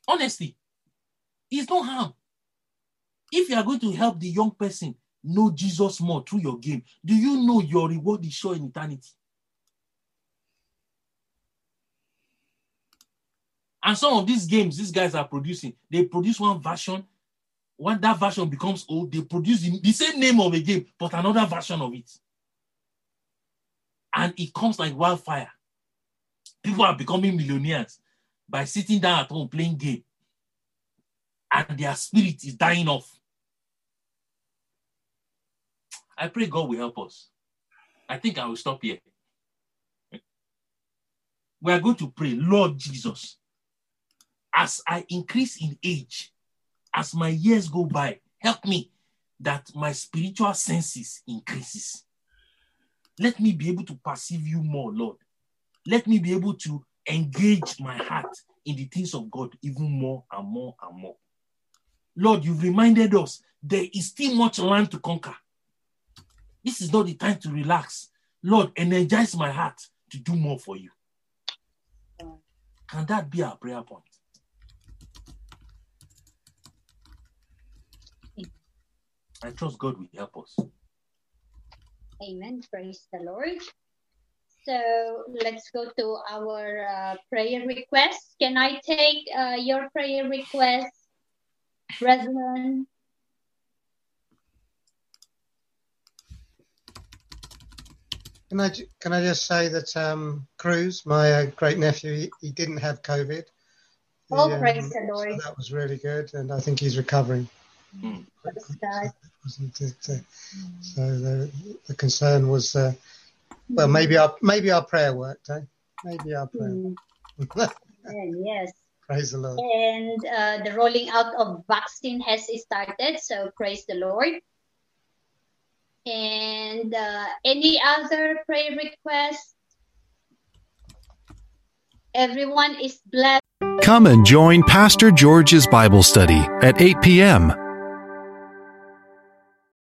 Honestly, it's no harm. If you are going to help the young person know Jesus more through your game, do you know your reward is sure in eternity? And some of these games these guys are producing, they produce one version. When that version becomes old, they produce the the same name of a game, but another version of it. And it comes like wildfire. People are becoming millionaires by sitting down at home playing game. And their spirit is dying off. I pray God will help us. I think I will stop here. We are going to pray, Lord Jesus, as I increase in age, as my years go by, help me that my spiritual senses increases. Let me be able to perceive you more, Lord. Let me be able to engage my heart in the things of God even more and more and more. Lord, you've reminded us there is still much land to conquer. This is not the time to relax. Lord, energize my heart to do more for you. Can that be our prayer point? I trust God will help us. Amen. Praise the Lord. So let's go to our uh, prayer requests. Can I take uh, your prayer request, brethren? Can I, can I just say that um, Cruz, my uh, great nephew, he, he didn't have COVID. Oh, He, um, praise the Lord. so that was really good, and I think he's recovering. Praise God. Wasn't it? Uh, so the, the concern was, uh, well, maybe our maybe our prayer worked, eh? Maybe our prayer. Mm, and yes. Praise the Lord. And uh, the rolling out of vaccine has started, so praise the Lord. And uh, any other prayer requests? Everyone is blessed. Come and join Pastor George's Bible study at 8 p.m.